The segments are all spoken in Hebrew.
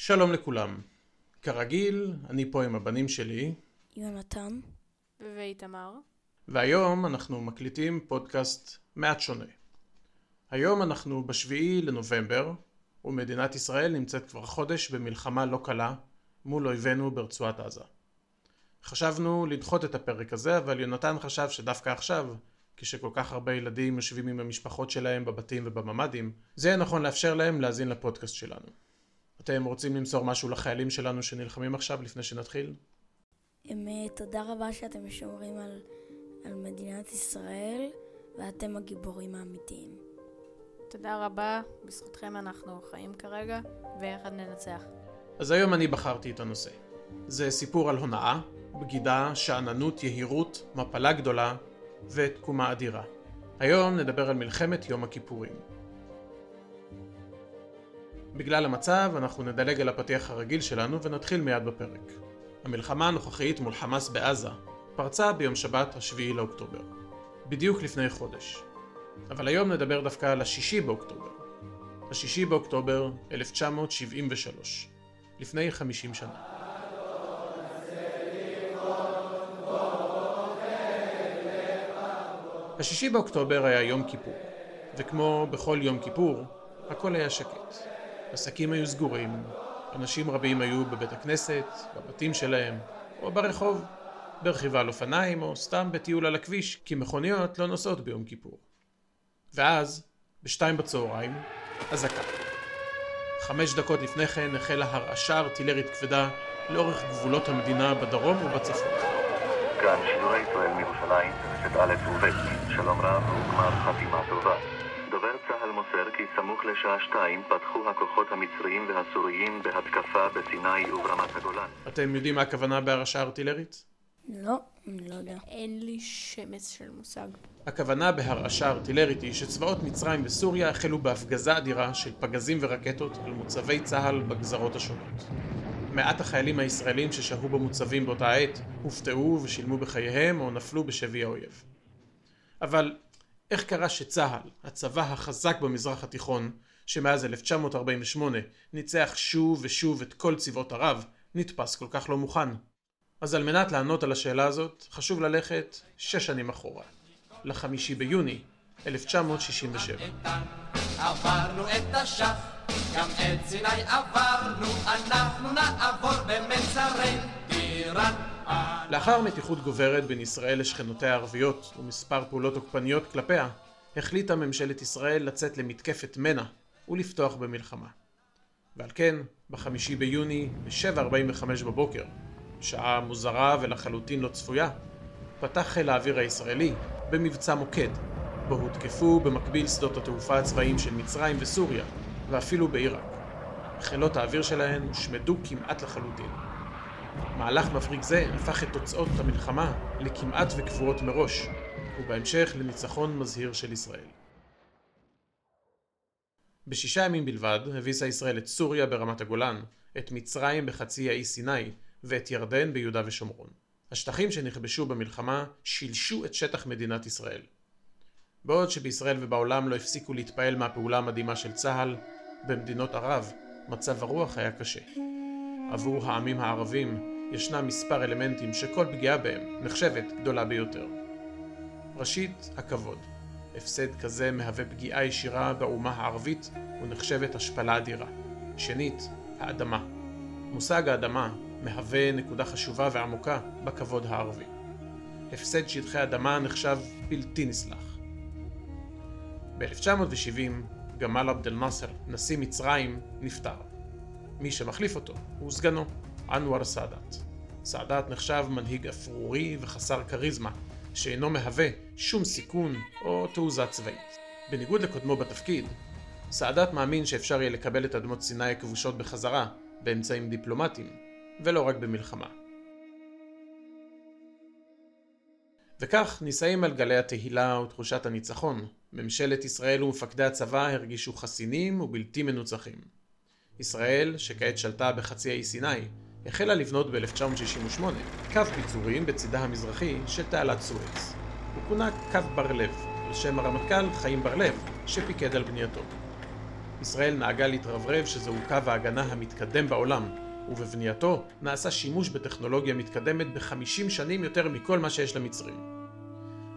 שלום לכולם. כרגיל, אני פה עם הבנים שלי, יונתן. ואיתמר. והיום אנחנו מקליטים פודקאסט מעט שונה. היום אנחנו בשביעי לנובמבר, ומדינת ישראל נמצאת כבר חודש במלחמה לא קלה מול אויבינו ברצועת עזה. חשבנו לדחות את הפרק הזה, אבל יונתן חשב שדווקא עכשיו, כשכל כך הרבה ילדים יושבים עם המשפחות שלהם בבתים ובממ"דים, זה יהיה נכון לאפשר להם להאזין לפודקאסט שלנו. אתם רוצים למסור משהו לחיילים שלנו שנלחמים עכשיו לפני שנתחיל? אמת, תודה רבה שאתם שומרים על, על מדינת ישראל, ואתם הגיבורים האמיתיים. תודה רבה, בזכותכם אנחנו חיים כרגע, ויחד ננצח. אז היום אני בחרתי את הנושא. זה סיפור על הונאה, בגידה, שאננות, יהירות, מפלה גדולה ותקומה אדירה. היום נדבר על מלחמת יום הכיפורים. בגלל המצב, אנחנו נדלג על הפתיח הרגיל שלנו ונתחיל מיד בפרק. המלחמה הנוכחית מול חמאס בעזה פרצה ביום שבת השביעי לאוקטובר. בדיוק לפני חודש. אבל היום נדבר דווקא על השישי באוקטובר. השישי באוקטובר 1973. לפני 50 שנה. השישי באוקטובר היה יום כיפור, וכמו בכל יום כיפור, הכל היה שקט. עסקים היו סגורים, אנשים רבים היו בבית הכנסת, בבתים שלהם, או ברחוב, ברכיבה על אופניים, או סתם בטיול על הכביש, כי מכוניות לא נוסעות ביום כיפור. ואז, בשתיים בצהריים, אזעקה. חמש דקות לפני כן החלה הרעשה ארטילרית כבדה לאורך גבולות המדינה בדרום ובצפון. כאן שידורי ישראל מירושלים, ט' א' וב', שלום רב וגמר חתימה טובה. דובר צה"ל מוסר כי סמוך לשעה שתיים פתחו הכוחות המצריים והסוריים בהתקפה בסיני וברמת הגולן. אתם יודעים מה הכוונה בהרעשה ארטילרית? לא, אני לא יודע. אין לי שמץ של מושג. הכוונה בהרעשה ארטילרית היא שצבאות מצרים וסוריה החלו בהפגזה אדירה של פגזים ורקטות על מוצבי צה"ל בגזרות השונות. מעט החיילים הישראלים ששהו במוצבים באותה עת הופתעו ושילמו בחייהם או נפלו בשבי האויב. אבל איך קרה שצה"ל, הצבא החזק במזרח התיכון, שמאז 1948 ניצח שוב ושוב את כל צבאות ערב, נתפס כל כך לא מוכן? אז על מנת לענות על השאלה הזאת, חשוב ללכת שש שנים אחורה, לחמישי ביוני 1967. עברנו את השח, גם את סיני עברנו, אנחנו נעבור במצרי טיראן. לאחר מתיחות גוברת בין ישראל לשכנותיה הערביות ומספר פעולות תוקפניות כלפיה, החליטה ממשלת ישראל לצאת למתקפת מנע ולפתוח במלחמה. ועל כן, בחמישי ביוני, ב-7.45 בבוקר, שעה מוזרה ולחלוטין לא צפויה, פתח חיל האוויר הישראלי במבצע מוקד, בו הותקפו במקביל שדות התעופה הצבאיים של מצרים וסוריה, ואפילו בעיראק. חילות האוויר שלהן הושמדו כמעט לחלוטין. מהלך מבריק זה הפך את תוצאות המלחמה לכמעט וקבועות מראש, ובהמשך לניצחון מזהיר של ישראל. בשישה ימים בלבד הביסה ישראל את סוריה ברמת הגולן, את מצרים בחצי האי סיני ואת ירדן ביהודה ושומרון. השטחים שנכבשו במלחמה שילשו את שטח מדינת ישראל. בעוד שבישראל ובעולם לא הפסיקו להתפעל מהפעולה המדהימה של צה"ל, במדינות ערב מצב הרוח היה קשה. עבור העמים הערבים ישנם מספר אלמנטים שכל פגיעה בהם נחשבת גדולה ביותר. ראשית, הכבוד. הפסד כזה מהווה פגיעה ישירה באומה הערבית ונחשבת השפלה אדירה. שנית, האדמה. מושג האדמה מהווה נקודה חשובה ועמוקה בכבוד הערבי. הפסד שטחי אדמה נחשב בלתי נסלח. ב-1970 גמל עבד אל-נאצר, נשיא מצרים, נפטר. מי שמחליף אותו הוא סגנו, אנואר סאדאת. סאדאת נחשב מנהיג אפרורי וחסר כריזמה, שאינו מהווה שום סיכון או תעוזה צבאית. בניגוד לקודמו בתפקיד, סאדאת מאמין שאפשר יהיה לקבל את אדמות סיני הכבושות בחזרה באמצעים דיפלומטיים, ולא רק במלחמה. וכך נישאים על גלי התהילה ותחושת הניצחון, ממשלת ישראל ומפקדי הצבא הרגישו חסינים ובלתי מנוצחים. ישראל, שכעת שלטה בחצי האי סיני, החלה לבנות ב-1968 קו ביצורים בצידה המזרחי של תעלת סואץ. הוא כונה קו בר לב, על שם הרמטכ"ל חיים בר לב, שפיקד על בנייתו. ישראל נהגה להתרברב שזהו קו ההגנה המתקדם בעולם, ובבנייתו נעשה שימוש בטכנולוגיה מתקדמת ב-50 שנים יותר מכל מה שיש למצרים.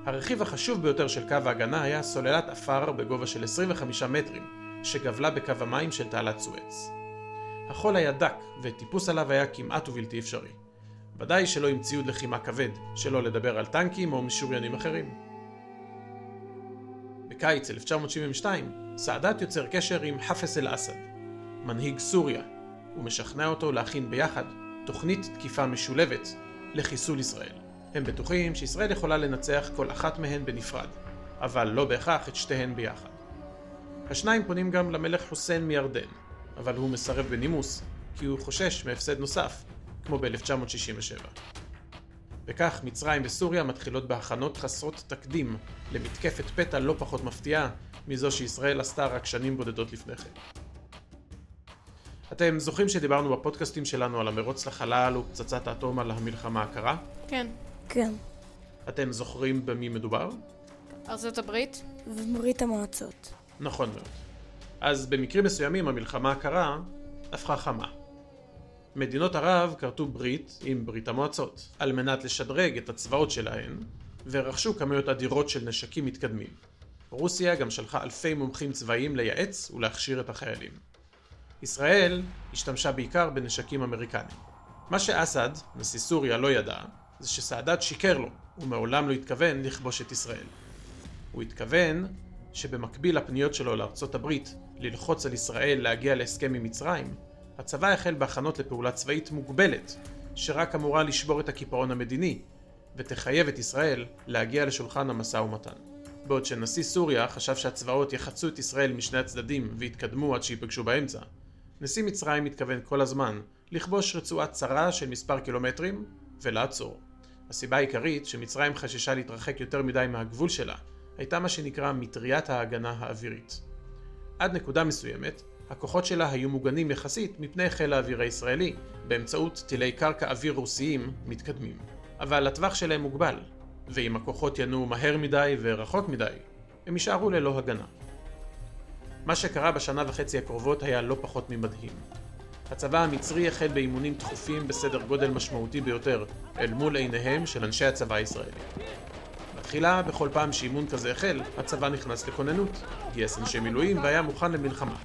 הרכיב החשוב ביותר של קו ההגנה היה סוללת עפר בגובה של 25 מטרים, שגבלה בקו המים של תעלת סואץ. החול היה דק, וטיפוס עליו היה כמעט ובלתי אפשרי. ודאי שלא עם ציוד לחימה כבד, שלא לדבר על טנקים או משוריינים אחרים. בקיץ 1972, סאדאת יוצר קשר עם חאפס אל-אסד, מנהיג סוריה, ומשכנע אותו להכין ביחד תוכנית תקיפה משולבת לחיסול ישראל. הם בטוחים שישראל יכולה לנצח כל אחת מהן בנפרד, אבל לא בהכרח את שתיהן ביחד. השניים פונים גם למלך חוסיין מירדן, אבל הוא מסרב בנימוס, כי הוא חושש מהפסד נוסף, כמו ב-1967. וכך מצרים וסוריה מתחילות בהכנות חסרות תקדים למתקפת פתע לא פחות מפתיעה מזו שישראל עשתה רק שנים בודדות לפני כן. אתם זוכרים שדיברנו בפודקאסטים שלנו על המרוץ לחלל ופצצת האטום על המלחמה הקרה? כן. כן. אתם זוכרים במי מדובר? ארצות הברית? וברית המועצות. נכון מאוד. אז במקרים מסוימים המלחמה הקרה הפכה חמה. מדינות ערב כרתו ברית עם ברית המועצות, על מנת לשדרג את הצבאות שלהן, ורכשו כמויות אדירות של נשקים מתקדמים. רוסיה גם שלחה אלפי מומחים צבאיים לייעץ ולהכשיר את החיילים. ישראל השתמשה בעיקר בנשקים אמריקניים. מה שאסד, נשיא סוריה, לא ידע, זה שסאדאת שיקר לו, ומעולם לא התכוון לכבוש את ישראל. הוא התכוון שבמקביל לפניות שלו לארצות הברית ללחוץ על ישראל להגיע להסכם עם מצרים, הצבא החל בהכנות לפעולה צבאית מוגבלת, שרק אמורה לשבור את הקיפאון המדיני, ותחייב את ישראל להגיע לשולחן המשא ומתן. בעוד שנשיא סוריה חשב שהצבאות יחצו את ישראל משני הצדדים ויתקדמו עד שיפגשו באמצע, נשיא מצרים התכוון כל הזמן לכבוש רצועה צרה של מספר קילומטרים ולעצור. הסיבה העיקרית שמצרים חששה להתרחק יותר מדי מהגבול שלה הייתה מה שנקרא מטריית ההגנה האווירית. עד נקודה מסוימת, הכוחות שלה היו מוגנים יחסית מפני חיל האוויר הישראלי באמצעות טילי קרקע אוויר רוסיים מתקדמים. אבל הטווח שלהם מוגבל, ואם הכוחות ינועו מהר מדי ורחוק מדי, הם יישארו ללא הגנה. מה שקרה בשנה וחצי הקרובות היה לא פחות ממדהים. הצבא המצרי החל באימונים תכופים בסדר גודל משמעותי ביותר אל מול עיניהם של אנשי הצבא הישראלי. בתחילה, בכל פעם שאימון כזה החל, הצבא נכנס לכוננות, גייס אנשי מילואים והיה מוכן למלחמה.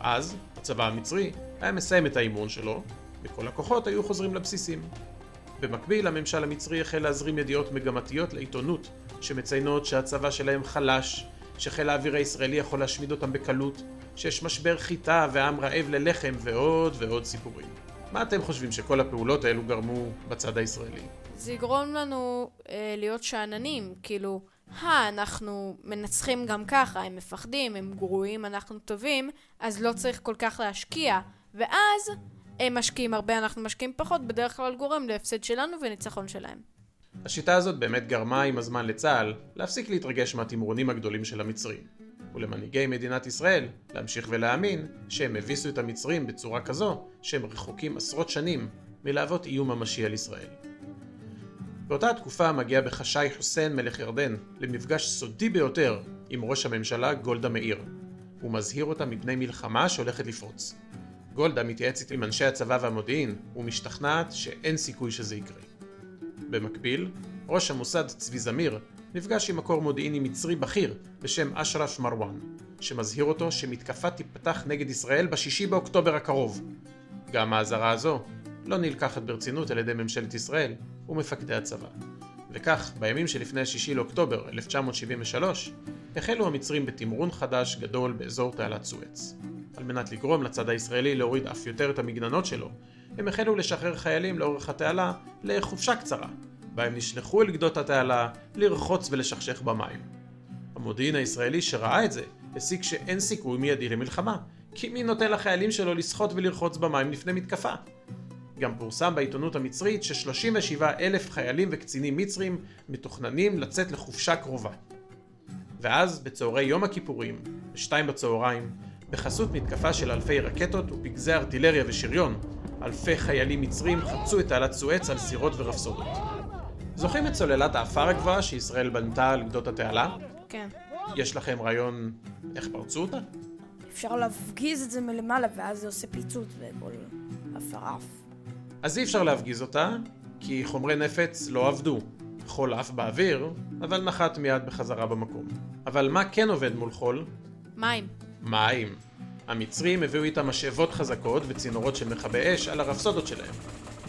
אז, הצבא המצרי היה מסיים את האימון שלו, וכל הכוחות היו חוזרים לבסיסים. במקביל, הממשל המצרי החל להזרים ידיעות מגמתיות לעיתונות, שמציינות שהצבא שלהם חלש, שחיל האוויר הישראלי יכול להשמיד אותם בקלות, שיש משבר חיטה והעם רעב ללחם ועוד ועוד סיפורים. מה אתם חושבים שכל הפעולות האלו גרמו בצד הישראלי? זה יגרום לנו אה, להיות שאננים, כאילו, אה, אנחנו מנצחים גם ככה, הם מפחדים, הם גרועים, אנחנו טובים, אז לא צריך כל כך להשקיע. ואז הם משקיעים הרבה, אנחנו משקיעים פחות, בדרך כלל גורם להפסד שלנו וניצחון שלהם. השיטה הזאת באמת גרמה עם הזמן לצה"ל להפסיק להתרגש מהתמרונים הגדולים של המצרים, ולמנהיגי מדינת ישראל להמשיך ולהאמין שהם הביסו את המצרים בצורה כזו שהם רחוקים עשרות שנים מלהוות איום ממשי על ישראל. באותה תקופה מגיע בחשאי חוסיין מלך ירדן למפגש סודי ביותר עם ראש הממשלה גולדה מאיר. הוא מזהיר אותה מפני מלחמה שהולכת לפרוץ. גולדה מתייעצת עם אנשי הצבא והמודיעין ומשתכנעת שאין סיכוי שזה יקרה. במקביל, ראש המוסד צבי זמיר נפגש עם מקור מודיעיני מצרי בכיר בשם אשרף מרואן, שמזהיר אותו שמתקפה תיפתח נגד ישראל בשישי באוקטובר הקרוב. גם האזהרה הזו לא נלקחת ברצינות על ידי ממשלת ישראל ומפקדי הצבא. וכך, בימים שלפני השישי לאוקטובר 1973, החלו המצרים בתמרון חדש גדול באזור תעלת סואץ. על מנת לגרום לצד הישראלי להוריד אף יותר את המגננות שלו, הם החלו לשחרר חיילים לאורך התעלה לחופשה קצרה, בה הם נשלחו אל גדות התעלה לרחוץ ולשכשך במים. המודיעין הישראלי שראה את זה, הסיק שאין סיכוי מיידי למלחמה, כי מי נותן לחיילים שלו לשחות ולרחוץ במים לפני מתקפה? גם פורסם בעיתונות המצרית ש-37 אלף חיילים וקצינים מצרים מתוכננים לצאת לחופשה קרובה. ואז, בצהרי יום הכיפורים, בשתיים בצהריים, בחסות מתקפה של אלפי רקטות ופגזי ארטילריה ושריון, אלפי חיילים מצרים חצו את תעלת סואץ על סירות ורפסודות. זוכרים את סוללת האפר הגבוהה שישראל בנתה על גדות התעלה? כן. יש לכם רעיון איך פרצו אותה? אפשר להפגיז את זה מלמעלה, ואז זה עושה פיצוץ וכל עפרף. אז אי אפשר להפגיז אותה, כי חומרי נפץ לא עבדו. חול עף באוויר, אבל נחת מיד בחזרה במקום. אבל מה כן עובד מול חול? מים. מים. המצרים הביאו איתם משאבות חזקות וצינורות של מכבי אש על הרפסודות שלהם.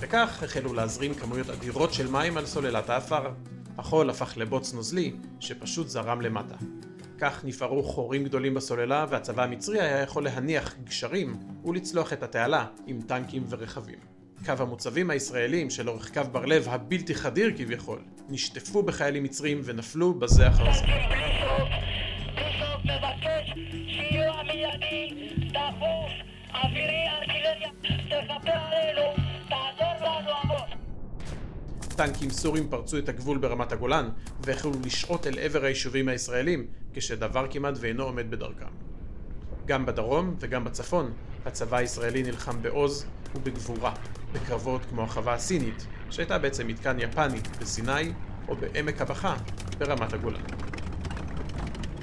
וכך החלו להזרים כמויות אדירות של מים על סוללת האפר. החול הפך לבוץ נוזלי, שפשוט זרם למטה. כך נפערו חורים גדולים בסוללה, והצבא המצרי היה יכול להניח גשרים ולצלוח את התעלה עם טנקים ורכבים. קו המוצבים הישראלים שלאורך קו בר לב הבלתי חדיר כביכול, נשטפו בחיילים מצרים ונפלו בזה אחר זה. דחוף, אווירי ארטילריה, תספר עלינו. טנקים סורים פרצו את הגבול ברמת הגולן והחלו לשעוט אל עבר היישובים הישראלים כשדבר כמעט ואינו עומד בדרכם. גם בדרום וגם בצפון הצבא הישראלי נלחם בעוז ובגבורה בקרבות כמו החווה הסינית שהייתה בעצם מתקן יפני בסיני או בעמק הבכה ברמת הגולן.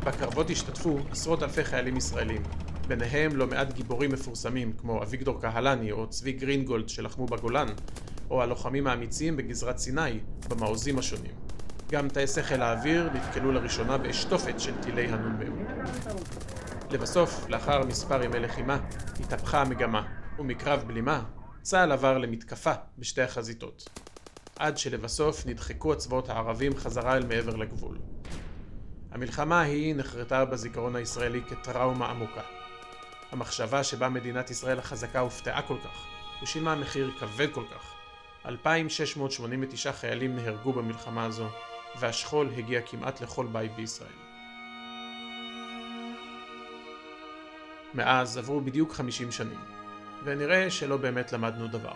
בקרבות השתתפו עשרות אלפי חיילים ישראלים ביניהם לא מעט גיבורים מפורסמים כמו אביגדור קהלני או צבי גרינגולד שלחמו בגולן או הלוחמים האמיצים בגזרת סיני במעוזים השונים. גם טייסי חיל האוויר נתקלו לראשונה באש תופת של טילי הנ"מ. לבסוף, לאחר מספר ימי לחימה, התהפכה המגמה, ומקרב בלימה, צה"ל עבר למתקפה בשתי החזיתות. עד שלבסוף נדחקו הצבאות הערבים חזרה אל מעבר לגבול. המלחמה ההיא נחרטה בזיכרון הישראלי כטראומה עמוקה. המחשבה שבה מדינת ישראל החזקה הופתעה כל כך, ושילמה מחיר כבד כל כך. 2,689 חיילים נהרגו במלחמה הזו, והשכול הגיע כמעט לכל בית בישראל. מאז עברו בדיוק 50 שנים, ונראה שלא באמת למדנו דבר.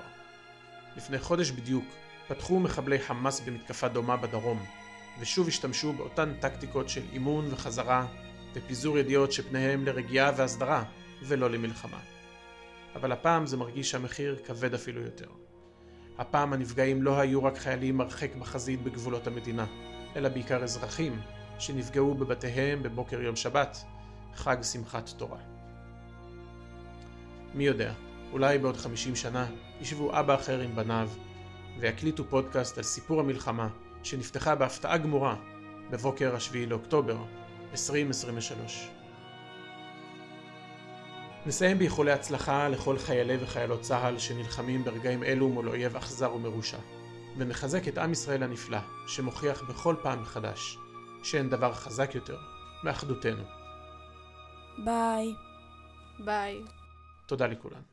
לפני חודש בדיוק פתחו מחבלי חמאס במתקפה דומה בדרום, ושוב השתמשו באותן טקטיקות של אימון וחזרה, ופיזור ידיעות שפניהם לרגיעה והסדרה, ולא למלחמה. אבל הפעם זה מרגיש שהמחיר כבד אפילו יותר. הפעם הנפגעים לא היו רק חיילים הרחק בחזית בגבולות המדינה, אלא בעיקר אזרחים שנפגעו בבתיהם בבוקר יום שבת, חג שמחת תורה. מי יודע, אולי בעוד 50 שנה ישבו אבא אחר עם בניו ויקליטו פודקאסט על סיפור המלחמה שנפתחה בהפתעה גמורה בבוקר השביעי לאוקטובר 2023. נסיים באיחולי הצלחה לכל חיילי וחיילות צה"ל שנלחמים ברגעים אלו מול אויב אכזר ומרושע, ונחזק את עם ישראל הנפלא, שמוכיח בכל פעם מחדש שאין דבר חזק יותר מאחדותנו. ביי. ביי. תודה לכולם.